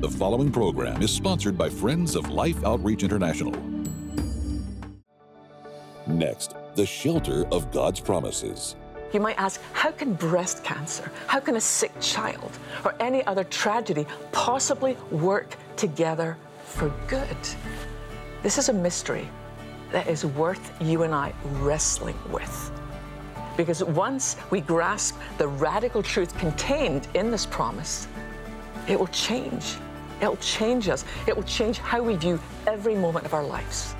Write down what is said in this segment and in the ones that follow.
The following program is sponsored by Friends of Life Outreach International. Next, the shelter of God's promises. You might ask, how can breast cancer, how can a sick child, or any other tragedy possibly work together for good? This is a mystery that is worth you and I wrestling with. Because once we grasp the radical truth contained in this promise, it will change. It will change us. It will change how we view every moment of our lives.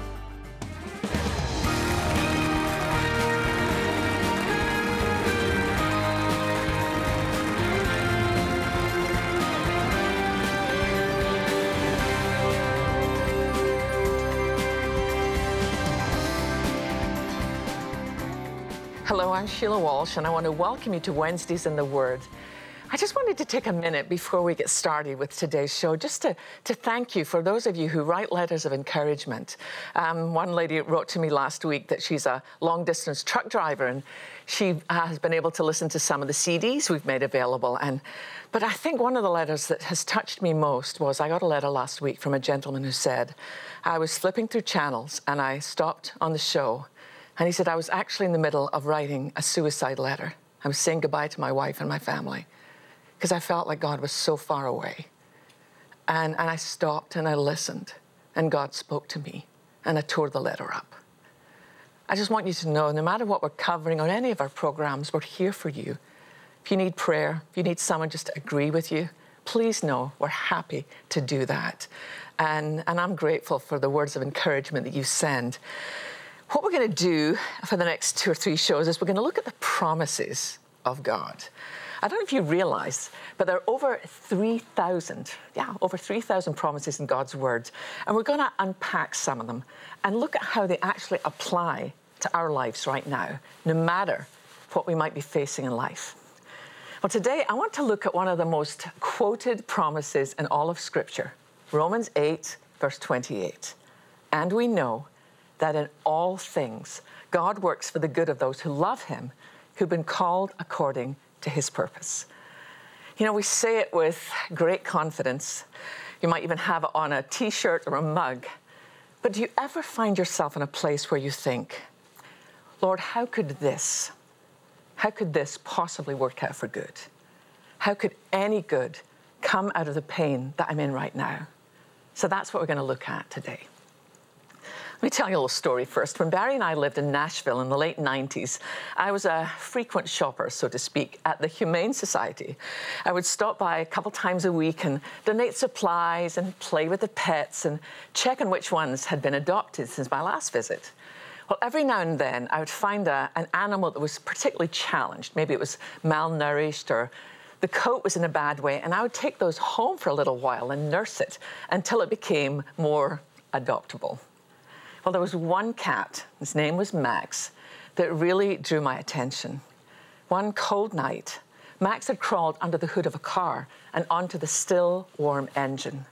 Hello, I'm Sheila Walsh, and I want to welcome you to Wednesdays in the Word. I just wanted to take a minute before we get started with today's show just to, to thank you for those of you who write letters of encouragement. Um, one lady wrote to me last week that she's a long distance truck driver and she has been able to listen to some of the CDs we've made available. And, but I think one of the letters that has touched me most was I got a letter last week from a gentleman who said, I was flipping through channels and I stopped on the show and he said, I was actually in the middle of writing a suicide letter. I was saying goodbye to my wife and my family because I felt like God was so far away. And, and I stopped and I listened, and God spoke to me, and I tore the letter up. I just want you to know no matter what we're covering on any of our programs, we're here for you. If you need prayer, if you need someone just to agree with you, please know we're happy to do that. And, and I'm grateful for the words of encouragement that you send. What we're going to do for the next two or three shows is we're going to look at the promises of God. I don't know if you realize, but there are over 3,000, yeah, over 3,000 promises in God's Word. And we're going to unpack some of them and look at how they actually apply to our lives right now, no matter what we might be facing in life. Well, today I want to look at one of the most quoted promises in all of Scripture Romans 8, verse 28. And we know that in all things God works for the good of those who love Him, who've been called according to His purpose. You know, we say it with great confidence. You might even have it on a t shirt or a mug. But do you ever find yourself in a place where you think, Lord, how could this, how could this possibly work out for good? How could any good come out of the pain that I'm in right now? So that's what we're going to look at today. Let me tell you a little story first. When Barry and I lived in Nashville in the late 90s, I was a frequent shopper, so to speak, at the Humane Society. I would stop by a couple times a week and donate supplies and play with the pets and check on which ones had been adopted since my last visit. Well, every now and then I would find a, an animal that was particularly challenged. Maybe it was malnourished or the coat was in a bad way, and I would take those home for a little while and nurse it until it became more adoptable. Well, there was one cat, his name was Max, that really drew my attention. One cold night, Max had crawled under the hood of a car and onto the still, warm engine.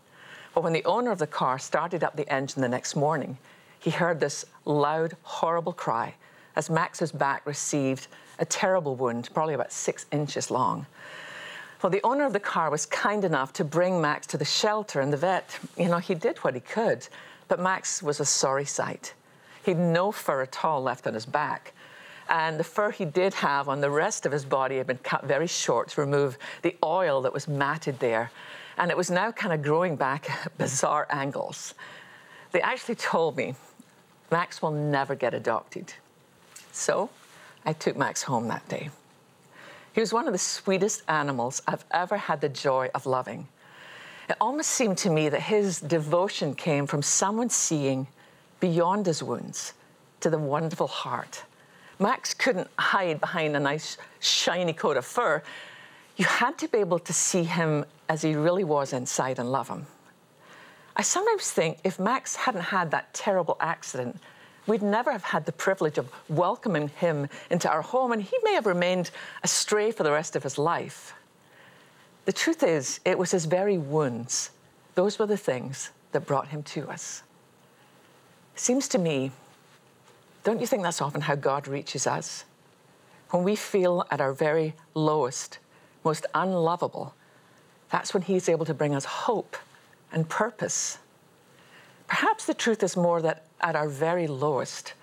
But when the owner of the car started up the engine the next morning, he heard this loud, horrible cry as Max's back received a terrible wound, probably about six inches long. Well, the owner of the car was kind enough to bring Max to the shelter, and the vet, you know, he did what he could. But Max was a sorry sight. He'd no fur at all left on his back. And the fur he did have on the rest of his body had been cut very short to remove the oil that was matted there. And it was now kind of growing back at bizarre angles. They actually told me Max will never get adopted. So I took Max home that day. He was one of the sweetest animals I've ever had the joy of loving. It almost seemed to me that his devotion came from someone seeing beyond his wounds to the wonderful heart. Max couldn't hide behind a nice, shiny coat of fur. You had to be able to see him as he really was inside and love him. I sometimes think if Max hadn't had that terrible accident, we'd never have had the privilege of welcoming him into our home, and he may have remained astray for the rest of his life. The truth is, it was his very wounds. Those were the things that brought him to us. Seems to me, don't you think that's often how God reaches us? When we feel at our very lowest, most unlovable, that's when He's able to bring us hope and purpose. Perhaps the truth is more that at our very lowest,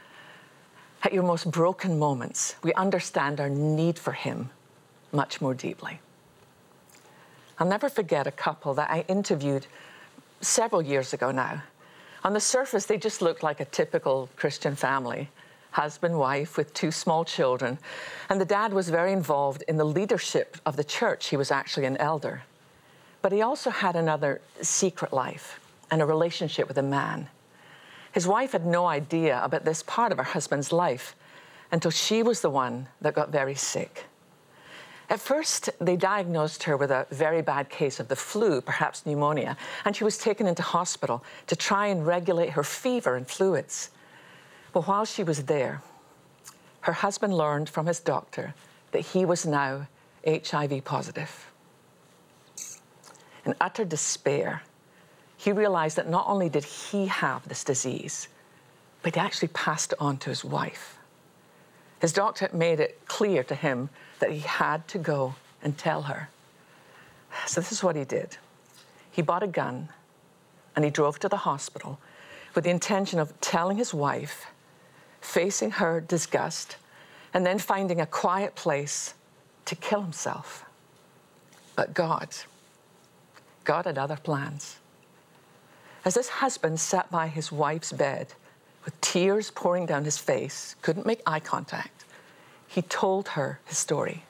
at your most broken moments, we understand our need for Him much more deeply. I'll never forget a couple that I interviewed several years ago now. On the surface, they just looked like a typical Christian family husband, wife, with two small children. And the dad was very involved in the leadership of the church. He was actually an elder. But he also had another secret life and a relationship with a man. His wife had no idea about this part of her husband's life until she was the one that got very sick. At first, they diagnosed her with a very bad case of the flu, perhaps pneumonia, and she was taken into hospital to try and regulate her fever and fluids. But while she was there, her husband learned from his doctor that he was now HIV positive. In utter despair, he realized that not only did he have this disease, but he actually passed it on to his wife. His doctor made it clear to him that he had to go and tell her. So, this is what he did he bought a gun and he drove to the hospital with the intention of telling his wife, facing her disgust, and then finding a quiet place to kill himself. But God, God had other plans. As this husband sat by his wife's bed with tears pouring down his face, couldn't make eye contact, he told her his story,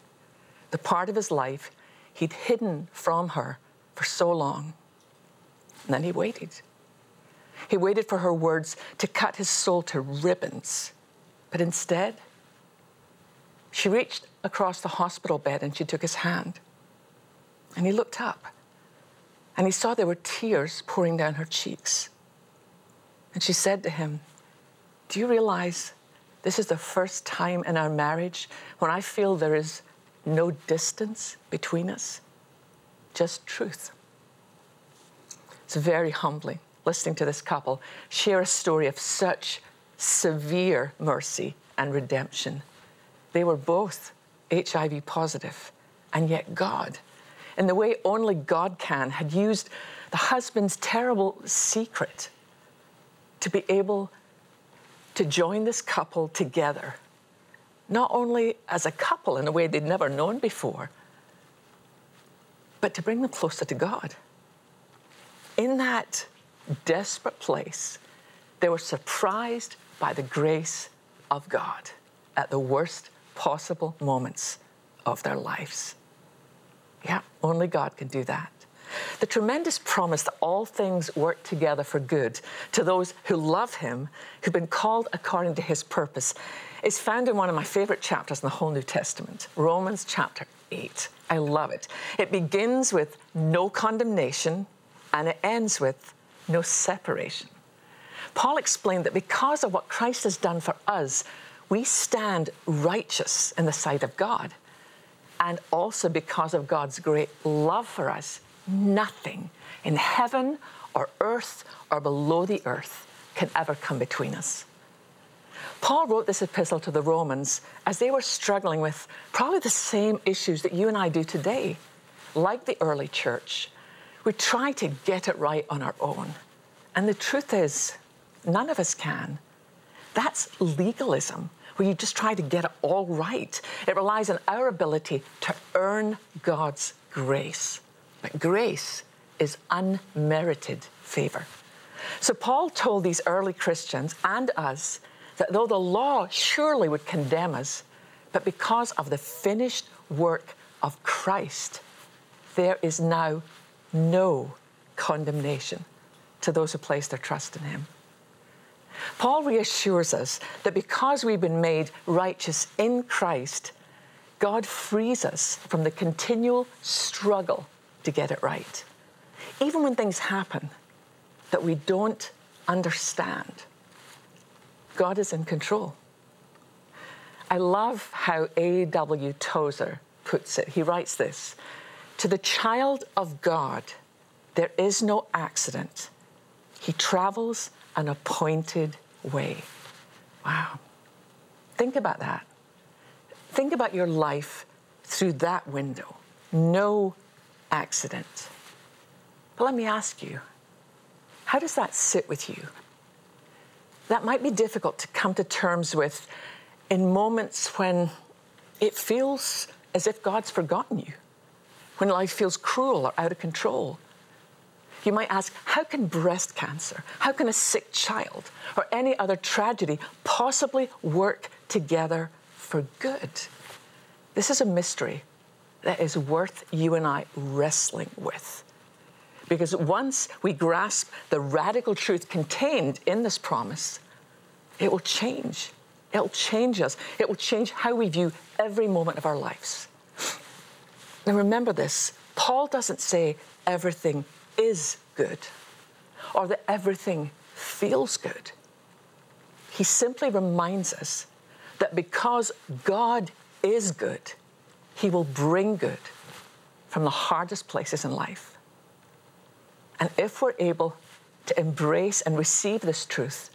the part of his life he'd hidden from her for so long. And then he waited. He waited for her words to cut his soul to ribbons. But instead, she reached across the hospital bed and she took his hand. And he looked up and he saw there were tears pouring down her cheeks. And she said to him, Do you realize this is the first time in our marriage when I feel there is no distance between us, just truth. It's very humbling listening to this couple share a story of such severe mercy and redemption. They were both HIV positive, and yet God, in the way only God can, had used the husband's terrible secret to be able to join this couple together, not only as a couple in a way they'd never known before, but to bring them closer to God. In that desperate place, they were surprised by the grace of God at the worst possible moments of their lives. Yeah, only God can do that. The tremendous promise that all things work together for good to those who love Him, who've been called according to His purpose, is found in one of my favorite chapters in the whole New Testament, Romans chapter 8. I love it. It begins with no condemnation and it ends with no separation. Paul explained that because of what Christ has done for us, we stand righteous in the sight of God. And also because of God's great love for us, nothing in heaven or earth or below the earth can ever come between us. Paul wrote this epistle to the Romans as they were struggling with probably the same issues that you and I do today. Like the early church, we try to get it right on our own. And the truth is, none of us can. That's legalism, where you just try to get it all right. It relies on our ability to earn God's grace. But grace is unmerited favor. So Paul told these early Christians and us that though the law surely would condemn us, but because of the finished work of Christ, there is now no condemnation to those who place their trust in Him. Paul reassures us that because we've been made righteous in Christ, God frees us from the continual struggle to get it right. Even when things happen that we don't understand, God is in control. I love how A.W. Tozer puts it. He writes this To the child of God, there is no accident. He travels an appointed way. Wow. Think about that. Think about your life through that window. No accident. But let me ask you How does that sit with you? That might be difficult to come to terms with in moments when it feels as if God's forgotten you, when life feels cruel or out of control. You might ask, how can breast cancer, how can a sick child, or any other tragedy possibly work together for good? This is a mystery that is worth you and I wrestling with. Because once we grasp the radical truth contained in this promise, it will change. It'll change us. It will change how we view every moment of our lives. Now remember this Paul doesn't say everything is good or that everything feels good. He simply reminds us that because God is good, He will bring good from the hardest places in life. And if we're able to embrace and receive this truth,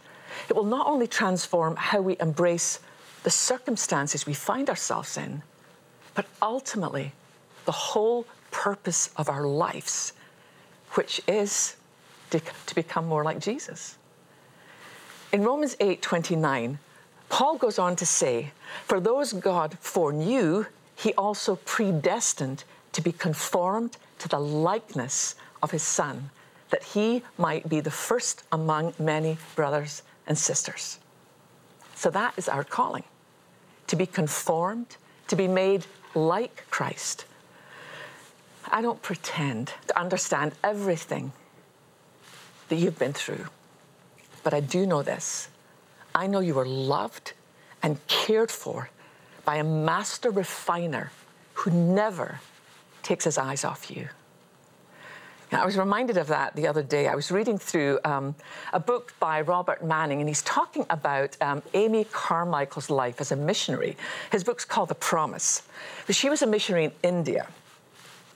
it will not only transform how we embrace the circumstances we find ourselves in, but ultimately the whole purpose of our lives, which is to, become more like Jesus. In Romans 8 29, Paul goes on to say, For those God foreknew, he also predestined to be conformed to the likeness of his Son, that he might be the first among many brothers and sisters. So that is our calling to be conformed, to be made like Christ. I don't pretend to understand everything that you've been through, but I do know this. I know you are loved and cared for by a master refiner who never takes his eyes off you. I was reminded of that the other day. I was reading through um, a book by Robert Manning, and he's talking about um, Amy Carmichael's life as a missionary. His book's called The Promise. But she was a missionary in India,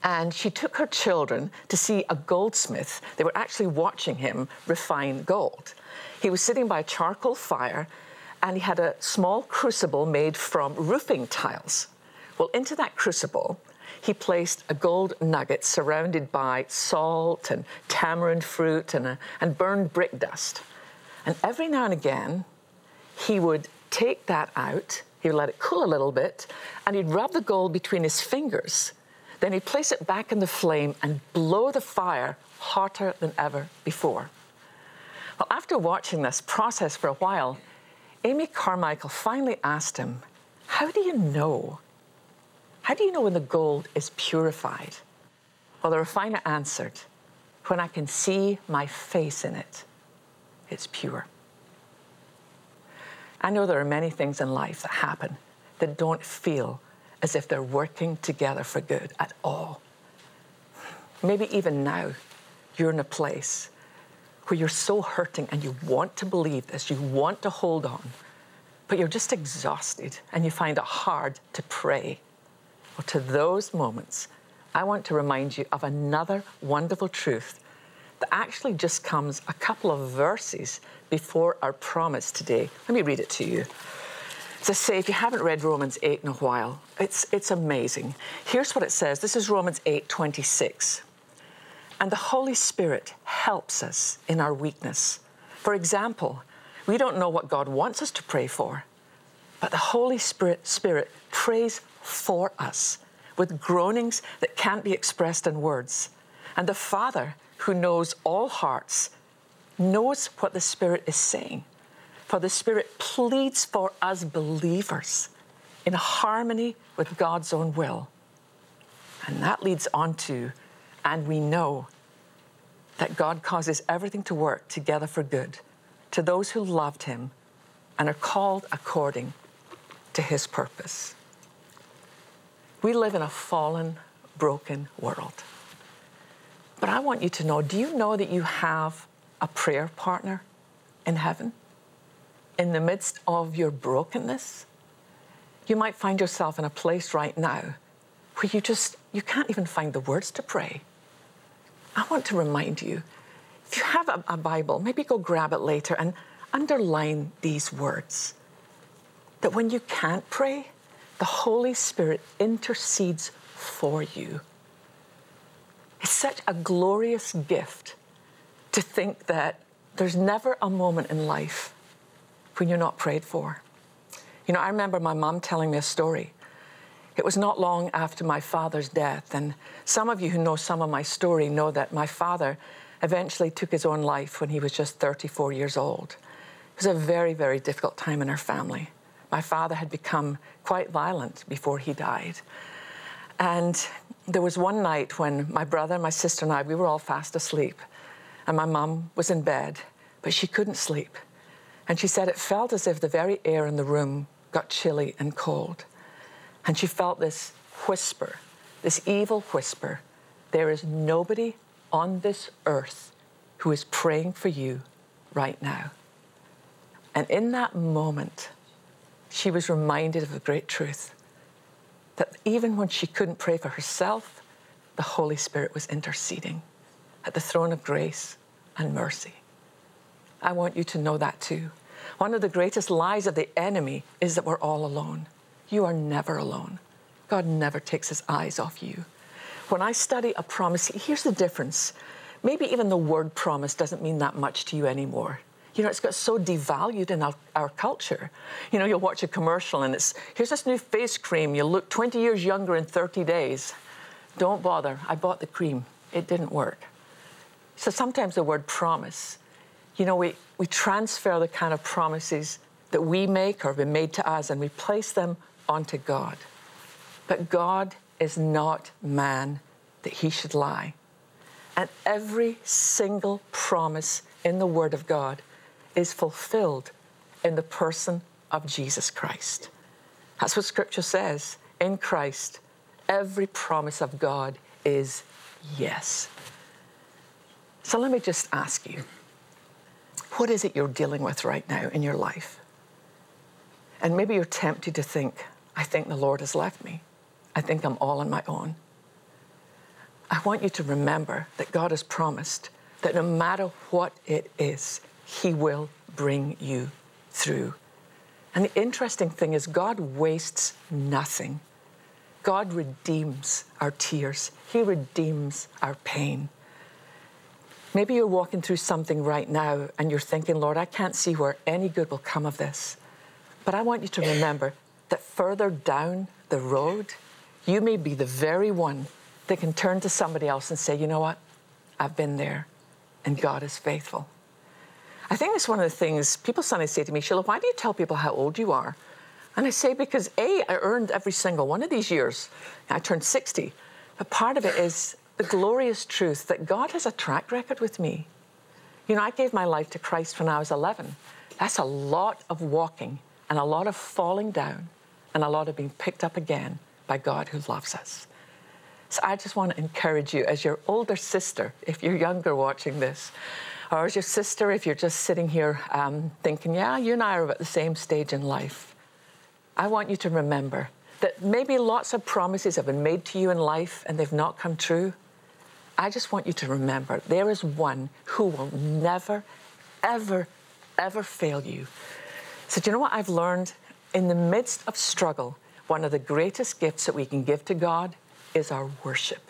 and she took her children to see a goldsmith. They were actually watching him refine gold. He was sitting by a charcoal fire, and he had a small crucible made from roofing tiles. Well, into that crucible, he placed a gold nugget surrounded by salt and tamarind fruit and, a, and burned brick dust. And every now and again, he would take that out, he would let it cool a little bit, and he'd rub the gold between his fingers. Then he'd place it back in the flame and blow the fire hotter than ever before. Well, after watching this process for a while, Amy Carmichael finally asked him, How do you know how do you know when the gold is purified? Well, the refiner answered, When I can see my face in it, it's pure. I know there are many things in life that happen that don't feel as if they're working together for good at all. Maybe even now, you're in a place where you're so hurting and you want to believe this, you want to hold on, but you're just exhausted and you find it hard to pray well, to those moments, I want to remind you of another wonderful truth that actually just comes a couple of verses before our promise today. Let me read it to you. As I say, if you haven't read Romans 8 in a while, it's, it's amazing. Here's what it says. This is Romans 8 26. And the Holy Spirit helps us in our weakness. For example, we don't know what God wants us to pray for, but the Holy Spirit, Spirit prays for us with groanings that can't be expressed in words. And the Father, who knows all hearts, knows what the Spirit is saying. For the Spirit pleads for us believers in harmony with God's own will. And that leads on to, and we know that God causes everything to work together for good to those who loved Him and are called according to His purpose. We live in a fallen, broken world. But I want you to know do you know that you have a prayer partner in heaven? In the midst of your brokenness? You might find yourself in a place right now where you just you can't even find the words to pray. I want to remind you if you have a, a Bible, maybe go grab it later and underline these words. That when you can't pray, the Holy Spirit intercedes for you. It's such a glorious gift to think that there's never a moment in life when you're not prayed for. You know, I remember my mom telling me a story. It was not long after my father's death, and some of you who know some of my story know that my father eventually took his own life when he was just 34 years old. It was a very, very difficult time in our family. My father had become quite violent before he died. And there was one night when my brother, my sister, and I, we were all fast asleep. And my mum was in bed, but she couldn't sleep. And she said it felt as if the very air in the room got chilly and cold. And she felt this whisper, this evil whisper there is nobody on this earth who is praying for you right now. And in that moment, she was reminded of a great truth that even when she couldn't pray for herself, the Holy Spirit was interceding at the throne of grace and mercy. I want you to know that too. One of the greatest lies of the enemy is that we're all alone. You are never alone. God never takes his eyes off you. When I study a promise, here's the difference. Maybe even the word promise doesn't mean that much to you anymore. You know, it's got so devalued in our, our culture. You know, you'll watch a commercial and it's, here's this new face cream. You'll look 20 years younger in 30 days. Don't bother. I bought the cream. It didn't work. So sometimes the word promise, you know, we, we transfer the kind of promises that we make or have been made to us and we place them onto God. But God is not man that he should lie. And every single promise in the Word of God is fulfilled in the person of Jesus Christ. That's what Scripture says. In Christ, every promise of God is yes. So let me just ask you what is it you're dealing with right now in your life? And maybe you're tempted to think, I think the Lord has left me. I think I'm all on my own. I want you to remember that God has promised that no matter what it is, He will bring you through. And the interesting thing is, God wastes nothing. God redeems our tears, He redeems our pain. Maybe you're walking through something right now and you're thinking, Lord, I can't see where any good will come of this. But I want you to remember that further down the road, you may be the very one that can turn to somebody else and say, you know what? I've been there and God is faithful. I think it's one of the things people sometimes say to me, Sheila, why do you tell people how old you are? And I say, because A, I earned every single one of these years. I turned 60. But part of it is the glorious truth that God has a track record with me. You know, I gave my life to Christ when I was 11. That's a lot of walking and a lot of falling down and a lot of being picked up again by God who loves us. So I just want to encourage you as your older sister, if you're younger watching this, or as your sister, if you're just sitting here um, thinking, yeah, you and I are at the same stage in life. I want you to remember that maybe lots of promises have been made to you in life and they've not come true. I just want you to remember there is one who will never, ever, ever fail you. So, do you know what I've learned? In the midst of struggle, one of the greatest gifts that we can give to God is our worship.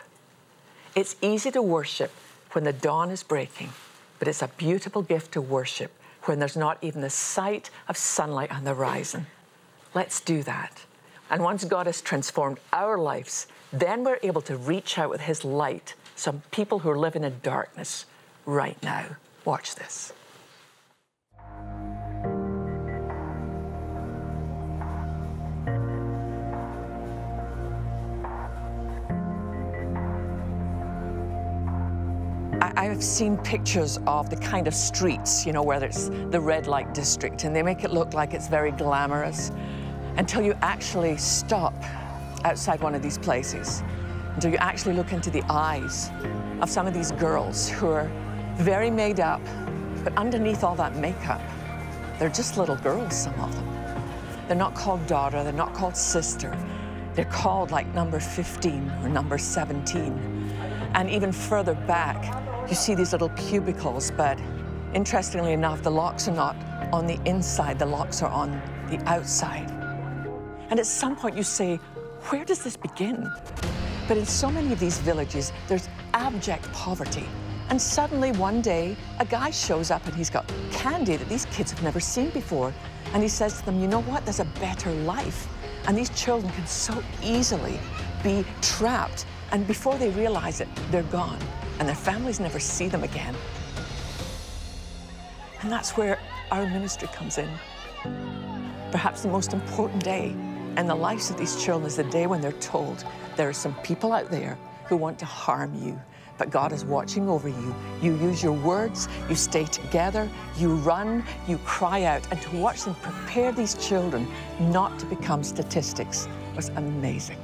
It's easy to worship when the dawn is breaking, but it's a beautiful gift to worship when there's not even the sight of sunlight on the horizon. Let's do that. And once God has transformed our lives, then we're able to reach out with His light some people who are living in darkness right now. Watch this. I've seen pictures of the kind of streets, you know, whether it's the red light district, and they make it look like it's very glamorous until you actually stop outside one of these places until you actually look into the eyes of some of these girls who are very made up, but underneath all that makeup, they're just little girls, some of them. They're not called daughter, they're not called sister. They're called like number 15 or number 17. And even further back, you see these little cubicles, but interestingly enough, the locks are not on the inside, the locks are on the outside. And at some point you say, where does this begin? But in so many of these villages, there's abject poverty. And suddenly one day, a guy shows up and he's got candy that these kids have never seen before. And he says to them, You know what? There's a better life. And these children can so easily be trapped. And before they realize it, they're gone. And their families never see them again. And that's where our ministry comes in. Perhaps the most important day in the lives of these children is the day when they're told there are some people out there who want to harm you, but God is watching over you. You use your words, you stay together, you run, you cry out, and to watch them prepare these children not to become statistics was amazing.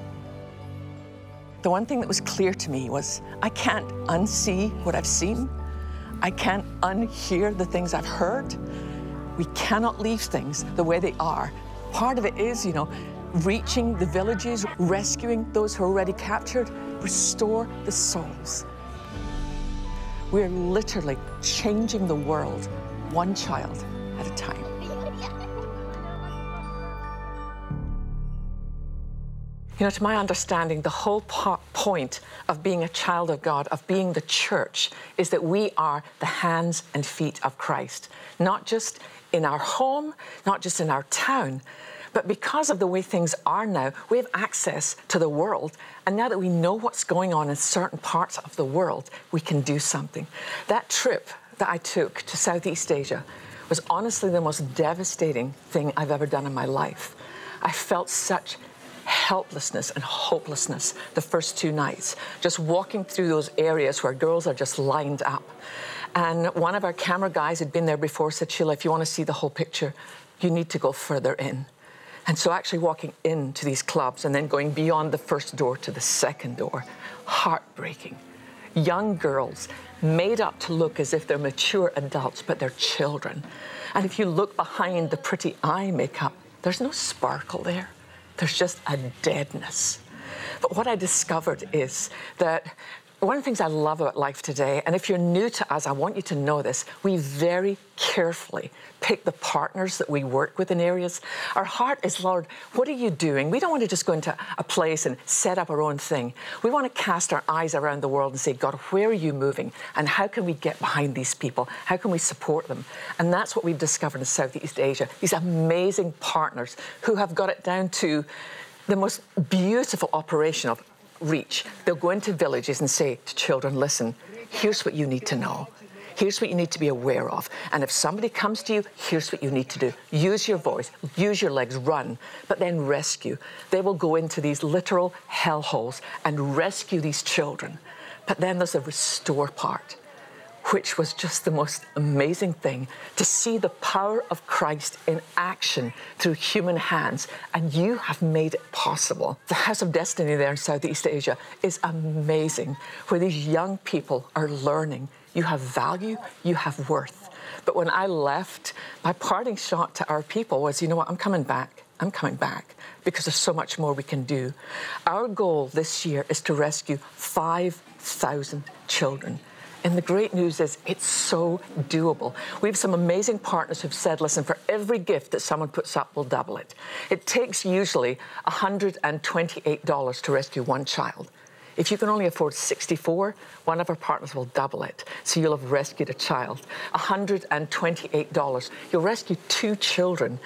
The one thing that was clear to me was I can't unsee what I've seen. I can't unhear the things I've heard. We cannot leave things the way they are. Part of it is, you know, reaching the villages, rescuing those who are already captured, restore the souls. We're literally changing the world one child at a time. You know, to my understanding, the whole po- point of being a child of God, of being the church, is that we are the hands and feet of Christ, not just in our home, not just in our town, but because of the way things are now, we have access to the world. And now that we know what's going on in certain parts of the world, we can do something. That trip that I took to Southeast Asia was honestly the most devastating thing I've ever done in my life. I felt such helplessness and hopelessness the first two nights, just walking through those areas where girls are just lined up. And one of our camera guys had been there before said, Sheila, if you want to see the whole picture, you need to go further in. And so, actually, walking into these clubs and then going beyond the first door to the second door, heartbreaking. Young girls made up to look as if they're mature adults, but they're children. And if you look behind the pretty eye makeup, there's no sparkle there, there's just a deadness. But what I discovered is that one of the things I love about life today, and if you're new to us, I want you to know this, we very carefully pick the partners that we work with in areas. Our heart is, Lord, what are you doing? We don't want to just go into a place and set up our own thing. We want to cast our eyes around the world and say, God, where are you moving? And how can we get behind these people? How can we support them? And that's what we've discovered in Southeast Asia these amazing partners who have got it down to the most beautiful operation of reach. They'll go into villages and say to children, listen, here's what you need to know. Here's what you need to be aware of. And if somebody comes to you, here's what you need to do. Use your voice, use your legs, run, but then rescue. They will go into these literal hellholes and rescue these children. But then there's a restore part which was just the most amazing thing to see the power of Christ in action through human hands. And you have made it possible. The House of Destiny there in Southeast Asia is amazing, where these young people are learning you have value, you have worth. But when I left, my parting shot to our people was you know what, I'm coming back. I'm coming back because there's so much more we can do. Our goal this year is to rescue 5,000 children and the great news is it's so doable. We have some amazing partners who've said, listen, for every gift that someone puts up, we'll double it. It takes usually $128 to rescue one child. If you can only afford 64, one of our partners will double it. So you'll have rescued a child. $128. You'll rescue two children.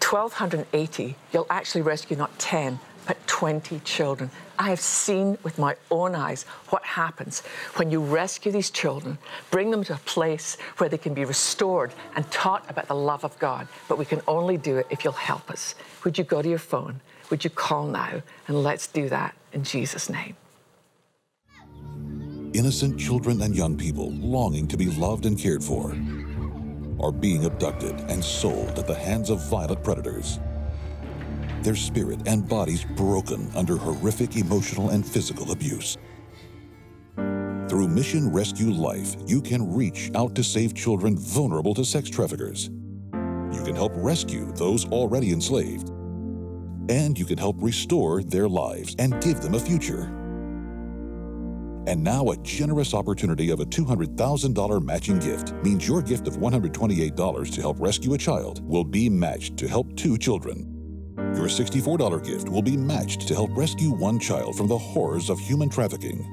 1280, you'll actually rescue not 10, but 20 children. I have seen with my own eyes what happens when you rescue these children, bring them to a place where they can be restored and taught about the love of God. But we can only do it if you'll help us. Would you go to your phone? Would you call now? And let's do that in Jesus' name. Innocent children and young people longing to be loved and cared for are being abducted and sold at the hands of violent predators their spirit and bodies broken under horrific emotional and physical abuse. Through Mission Rescue Life, you can reach out to save children vulnerable to sex traffickers. You can help rescue those already enslaved. And you can help restore their lives and give them a future. And now, a generous opportunity of a $200,000 matching gift means your gift of $128 to help rescue a child will be matched to help two children. Your $64 gift will be matched to help rescue one child from the horrors of human trafficking.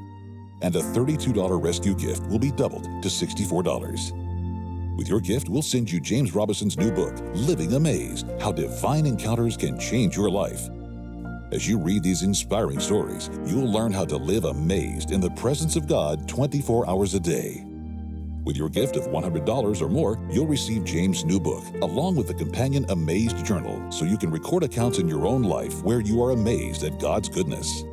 and a $32 rescue gift will be doubled to $64. With your gift, we'll send you James Robison's new book, Living Amazed How Divine Encounters Can Change Your Life. As you read these inspiring stories, you'll learn how to live amazed in the presence of God 24 hours a day. With your gift of $100 or more, you'll receive James' new book, along with the companion Amazed Journal, so you can record accounts in your own life where you are amazed at God's goodness.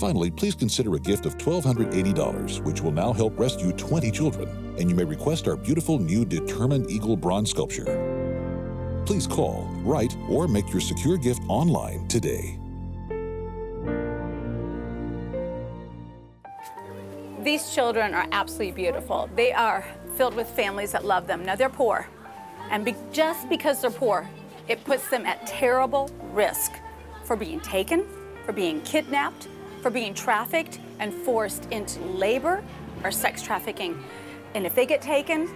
Finally, please consider a gift of $1,280, which will now help rescue 20 children, and you may request our beautiful new Determined Eagle bronze sculpture. Please call, write, or make your secure gift online today. These children are absolutely beautiful. They are filled with families that love them. Now they're poor, and be- just because they're poor, it puts them at terrible risk for being taken, for being kidnapped, for being trafficked and forced into labor or sex trafficking. And if they get taken,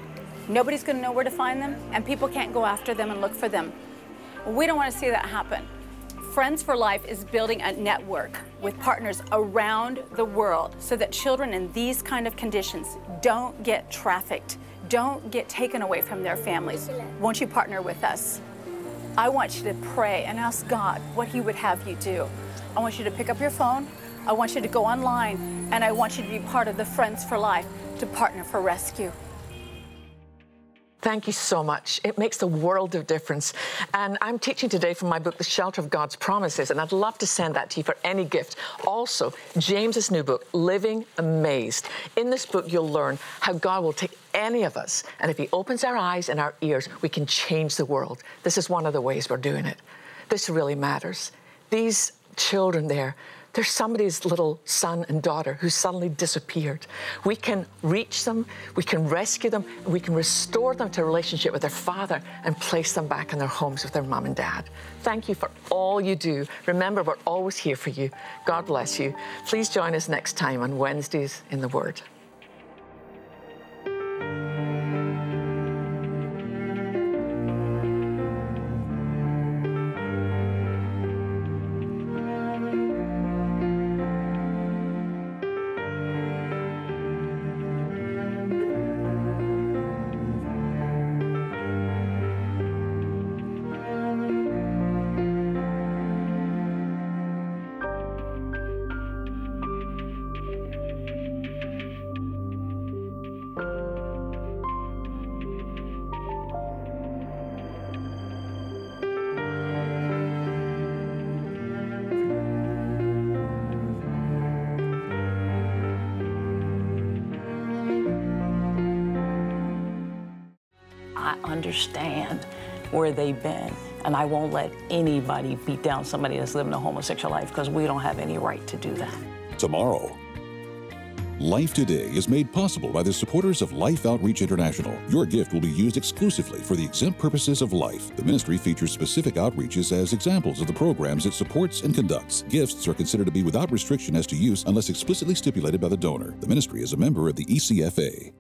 nobody's going to know where to find them, and people can't go after them and look for them. We don't want to see that happen. Friends for Life is building a network with partners around the world so that children in these kind of conditions don't get trafficked, don't get taken away from their families. Won't you partner with us? I want you to pray and ask God what He would have you do. I want you to pick up your phone. I want you to go online and I want you to be part of the Friends for Life to partner for rescue. Thank you so much. It makes a world of difference. And I'm teaching today from my book, The Shelter of God's Promises, and I'd love to send that to you for any gift. Also, James's new book, Living Amazed. In this book, you'll learn how God will take any of us, and if He opens our eyes and our ears, we can change the world. This is one of the ways we're doing it. This really matters. These children there there's somebody's little son and daughter who suddenly disappeared. We can reach them, we can rescue them, and we can restore them to a relationship with their father and place them back in their homes with their mom and dad. Thank you for all you do. Remember, we're always here for you. God bless you. Please join us next time on Wednesdays in the Word. Understand where they've been, and I won't let anybody beat down somebody that's living a homosexual life because we don't have any right to do that. Tomorrow. Life Today is made possible by the supporters of Life Outreach International. Your gift will be used exclusively for the exempt purposes of life. The ministry features specific outreaches as examples of the programs it supports and conducts. Gifts are considered to be without restriction as to use unless explicitly stipulated by the donor. The ministry is a member of the ECFA.